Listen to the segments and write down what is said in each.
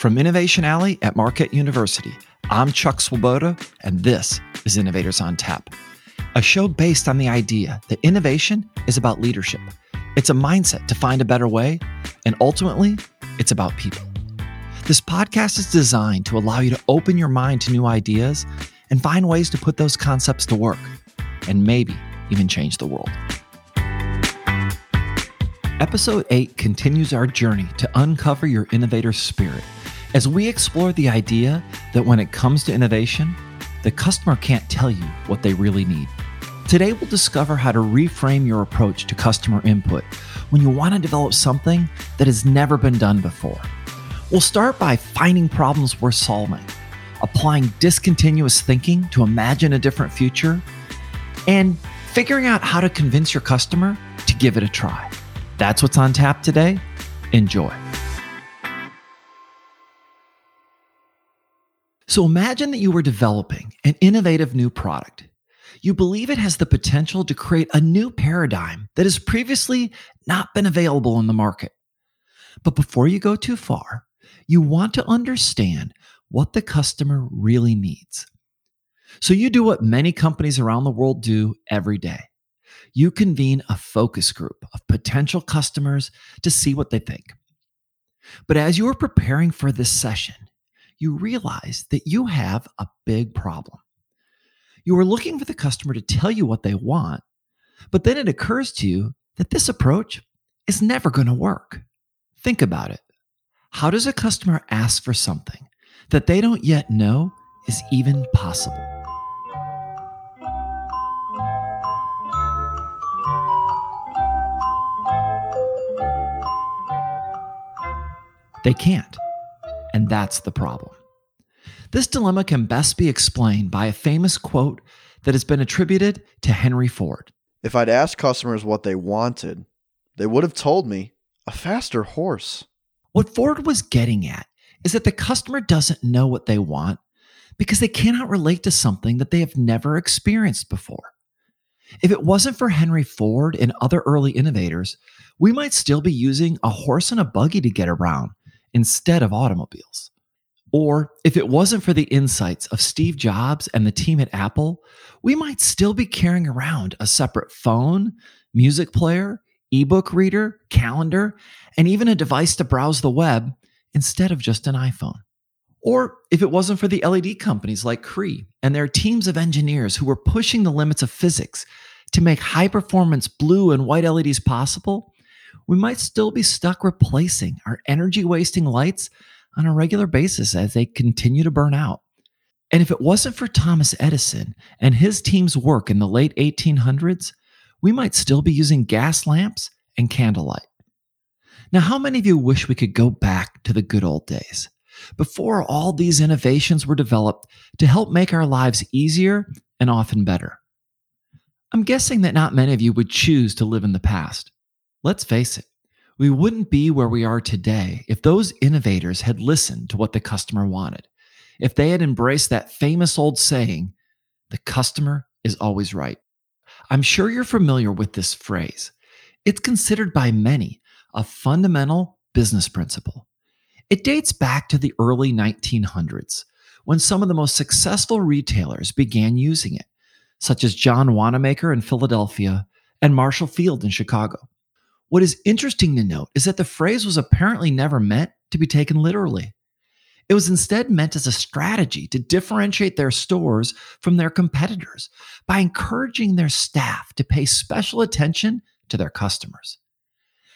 From Innovation Alley at Marquette University, I'm Chuck Swoboda, and this is Innovators on Tap, a show based on the idea that innovation is about leadership. It's a mindset to find a better way, and ultimately, it's about people. This podcast is designed to allow you to open your mind to new ideas and find ways to put those concepts to work, and maybe even change the world. Episode 8 continues our journey to uncover your innovator spirit as we explore the idea that when it comes to innovation, the customer can't tell you what they really need. Today, we'll discover how to reframe your approach to customer input when you want to develop something that has never been done before. We'll start by finding problems worth solving, applying discontinuous thinking to imagine a different future, and figuring out how to convince your customer to give it a try. That's what's on tap today. Enjoy. So imagine that you were developing an innovative new product. You believe it has the potential to create a new paradigm that has previously not been available in the market. But before you go too far, you want to understand what the customer really needs. So you do what many companies around the world do every day. You convene a focus group of potential customers to see what they think. But as you are preparing for this session, you realize that you have a big problem. You are looking for the customer to tell you what they want, but then it occurs to you that this approach is never going to work. Think about it. How does a customer ask for something that they don't yet know is even possible? They can't. And that's the problem. This dilemma can best be explained by a famous quote that has been attributed to Henry Ford. If I'd asked customers what they wanted, they would have told me a faster horse. What Ford was getting at is that the customer doesn't know what they want because they cannot relate to something that they have never experienced before. If it wasn't for Henry Ford and other early innovators, we might still be using a horse and a buggy to get around instead of automobiles. Or if it wasn't for the insights of Steve Jobs and the team at Apple, we might still be carrying around a separate phone, music player, ebook reader, calendar, and even a device to browse the web instead of just an iPhone. Or if it wasn't for the LED companies like Cree and their teams of engineers who were pushing the limits of physics to make high performance blue and white LEDs possible, we might still be stuck replacing our energy wasting lights on a regular basis as they continue to burn out. And if it wasn't for Thomas Edison and his team's work in the late 1800s, we might still be using gas lamps and candlelight. Now, how many of you wish we could go back to the good old days before all these innovations were developed to help make our lives easier and often better? I'm guessing that not many of you would choose to live in the past. Let's face it, we wouldn't be where we are today if those innovators had listened to what the customer wanted. If they had embraced that famous old saying, the customer is always right. I'm sure you're familiar with this phrase. It's considered by many a fundamental business principle. It dates back to the early 1900s when some of the most successful retailers began using it, such as John Wanamaker in Philadelphia and Marshall Field in Chicago. What is interesting to note is that the phrase was apparently never meant to be taken literally. It was instead meant as a strategy to differentiate their stores from their competitors by encouraging their staff to pay special attention to their customers.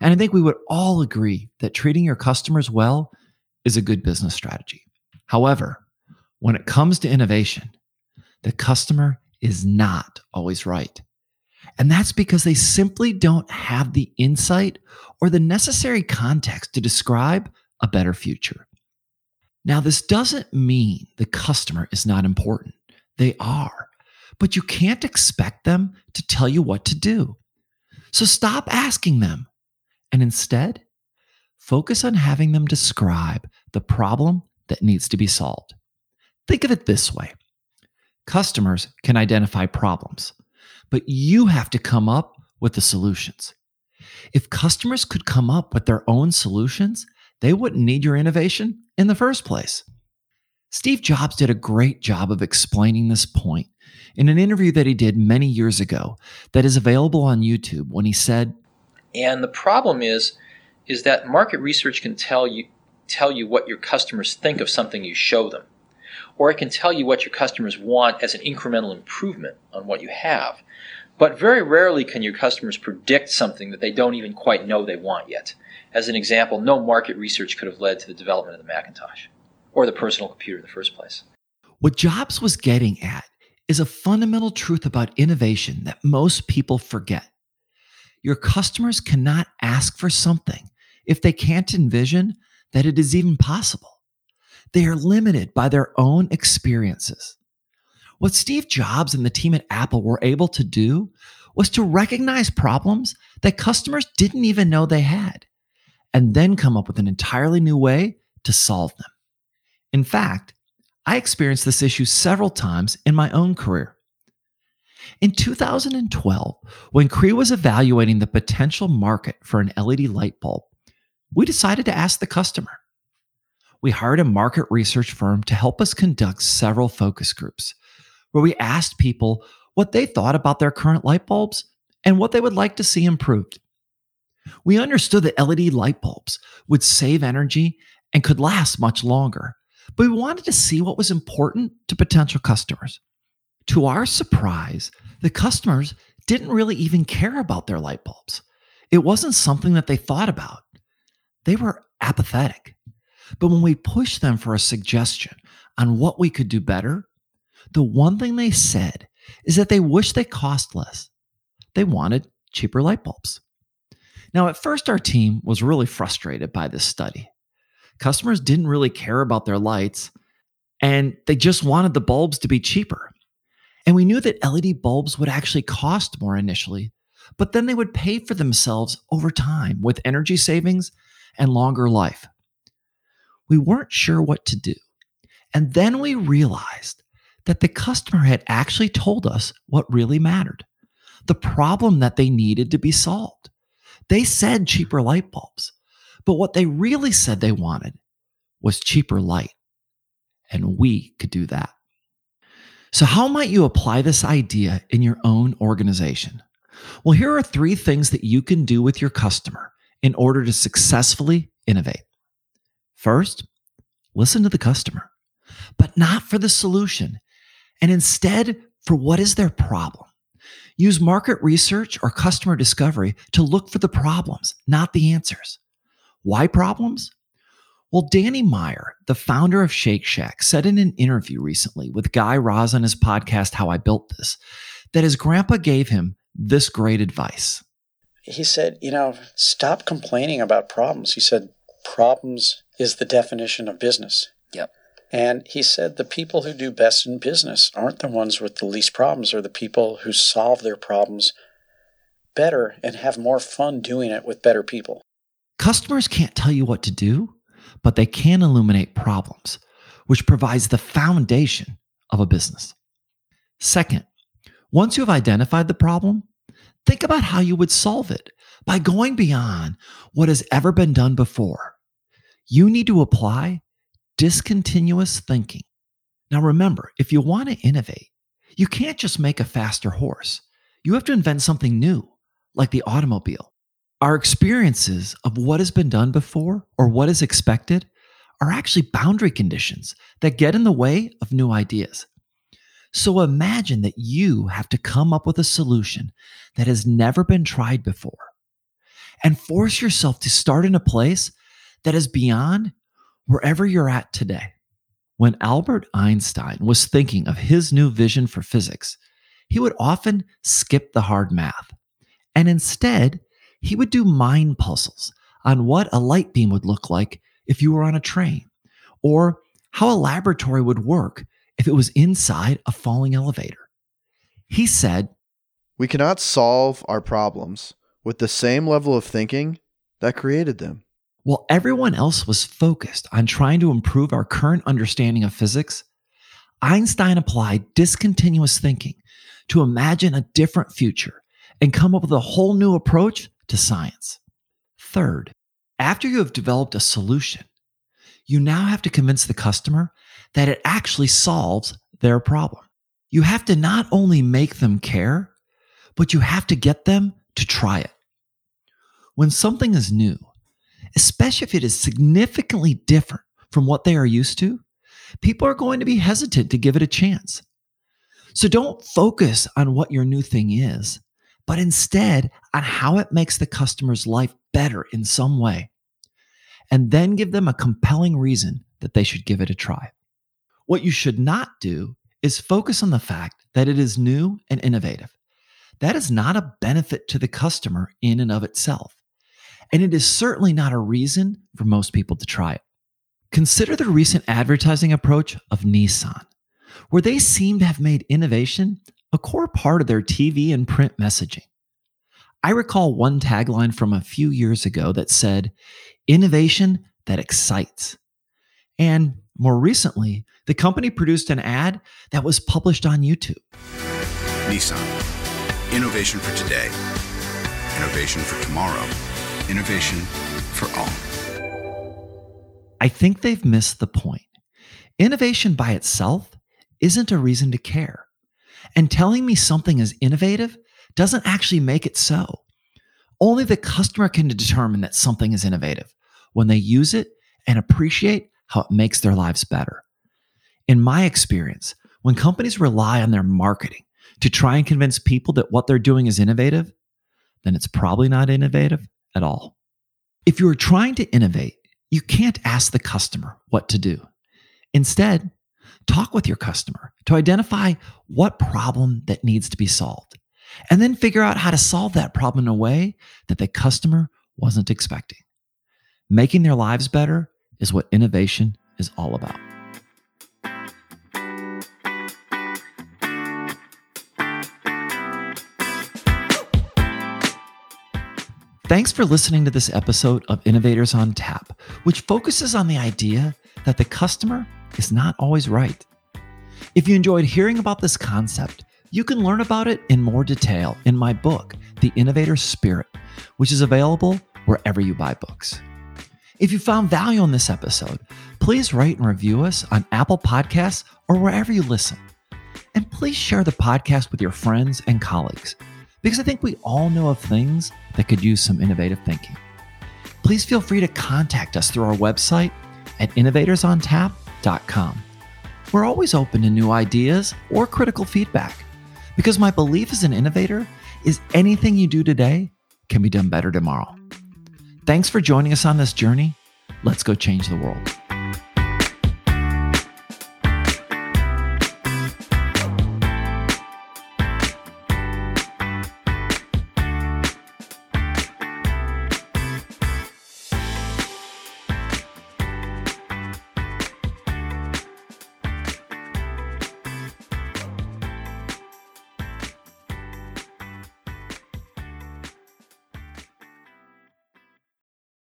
And I think we would all agree that treating your customers well is a good business strategy. However, when it comes to innovation, the customer is not always right. And that's because they simply don't have the insight or the necessary context to describe a better future. Now, this doesn't mean the customer is not important. They are, but you can't expect them to tell you what to do. So stop asking them and instead focus on having them describe the problem that needs to be solved. Think of it this way customers can identify problems but you have to come up with the solutions. If customers could come up with their own solutions, they wouldn't need your innovation in the first place. Steve Jobs did a great job of explaining this point in an interview that he did many years ago that is available on YouTube when he said, And the problem is is that market research can tell you tell you what your customers think of something you show them. Or it can tell you what your customers want as an incremental improvement on what you have. But very rarely can your customers predict something that they don't even quite know they want yet. As an example, no market research could have led to the development of the Macintosh or the personal computer in the first place. What Jobs was getting at is a fundamental truth about innovation that most people forget. Your customers cannot ask for something if they can't envision that it is even possible. They are limited by their own experiences. What Steve Jobs and the team at Apple were able to do was to recognize problems that customers didn't even know they had, and then come up with an entirely new way to solve them. In fact, I experienced this issue several times in my own career. In 2012, when Cree was evaluating the potential market for an LED light bulb, we decided to ask the customer. We hired a market research firm to help us conduct several focus groups where we asked people what they thought about their current light bulbs and what they would like to see improved. We understood that LED light bulbs would save energy and could last much longer, but we wanted to see what was important to potential customers. To our surprise, the customers didn't really even care about their light bulbs. It wasn't something that they thought about. They were apathetic. But when we pushed them for a suggestion on what we could do better, the one thing they said is that they wish they cost less. They wanted cheaper light bulbs. Now, at first, our team was really frustrated by this study. Customers didn't really care about their lights, and they just wanted the bulbs to be cheaper. And we knew that LED bulbs would actually cost more initially, but then they would pay for themselves over time with energy savings and longer life. We weren't sure what to do. And then we realized that the customer had actually told us what really mattered the problem that they needed to be solved. They said cheaper light bulbs, but what they really said they wanted was cheaper light. And we could do that. So, how might you apply this idea in your own organization? Well, here are three things that you can do with your customer in order to successfully innovate. First, listen to the customer, but not for the solution, and instead for what is their problem. Use market research or customer discovery to look for the problems, not the answers. Why problems? Well, Danny Meyer, the founder of Shake Shack, said in an interview recently with Guy Raz on his podcast, How I Built This, that his grandpa gave him this great advice. He said, You know, stop complaining about problems. He said, Problems is the definition of business. Yep. And he said, The people who do best in business aren't the ones with the least problems, or the people who solve their problems better and have more fun doing it with better people. Customers can't tell you what to do but they can illuminate problems, which provides the foundation of a business. Second, once you have identified the problem, think about how you would solve it by going beyond what has ever been done before. You need to apply discontinuous thinking. Now, remember, if you want to innovate, you can't just make a faster horse. You have to invent something new, like the automobile. Our experiences of what has been done before or what is expected are actually boundary conditions that get in the way of new ideas. So imagine that you have to come up with a solution that has never been tried before and force yourself to start in a place that is beyond wherever you're at today. When Albert Einstein was thinking of his new vision for physics, he would often skip the hard math and instead he would do mind puzzles on what a light beam would look like if you were on a train, or how a laboratory would work if it was inside a falling elevator. He said, We cannot solve our problems with the same level of thinking that created them. While everyone else was focused on trying to improve our current understanding of physics, Einstein applied discontinuous thinking to imagine a different future and come up with a whole new approach to science. Third, After you have developed a solution, you now have to convince the customer that it actually solves their problem. You have to not only make them care, but you have to get them to try it. When something is new, especially if it is significantly different from what they are used to, people are going to be hesitant to give it a chance. So don't focus on what your new thing is, but instead on how it makes the customer's life better in some way. And then give them a compelling reason that they should give it a try. What you should not do is focus on the fact that it is new and innovative. That is not a benefit to the customer in and of itself. And it is certainly not a reason for most people to try it. Consider the recent advertising approach of Nissan, where they seem to have made innovation a core part of their TV and print messaging. I recall one tagline from a few years ago that said, Innovation that excites. And more recently, the company produced an ad that was published on YouTube. Nissan. Innovation for today. Innovation for tomorrow. Innovation for all. I think they've missed the point. Innovation by itself isn't a reason to care. And telling me something is innovative doesn't actually make it so. Only the customer can determine that something is innovative when they use it and appreciate how it makes their lives better. In my experience, when companies rely on their marketing to try and convince people that what they're doing is innovative, then it's probably not innovative at all. If you are trying to innovate, you can't ask the customer what to do. Instead, talk with your customer to identify what problem that needs to be solved, and then figure out how to solve that problem in a way that the customer wasn't expecting. Making their lives better is what innovation is all about. Thanks for listening to this episode of Innovators on Tap, which focuses on the idea that the customer is not always right. If you enjoyed hearing about this concept, you can learn about it in more detail in my book, The Innovator Spirit, which is available wherever you buy books. If you found value on this episode, please rate and review us on Apple Podcasts or wherever you listen. And please share the podcast with your friends and colleagues because I think we all know of things that could use some innovative thinking. Please feel free to contact us through our website at innovatorsontap.com. We're always open to new ideas or critical feedback because my belief as an innovator is anything you do today can be done better tomorrow. Thanks for joining us on this journey. Let's go change the world.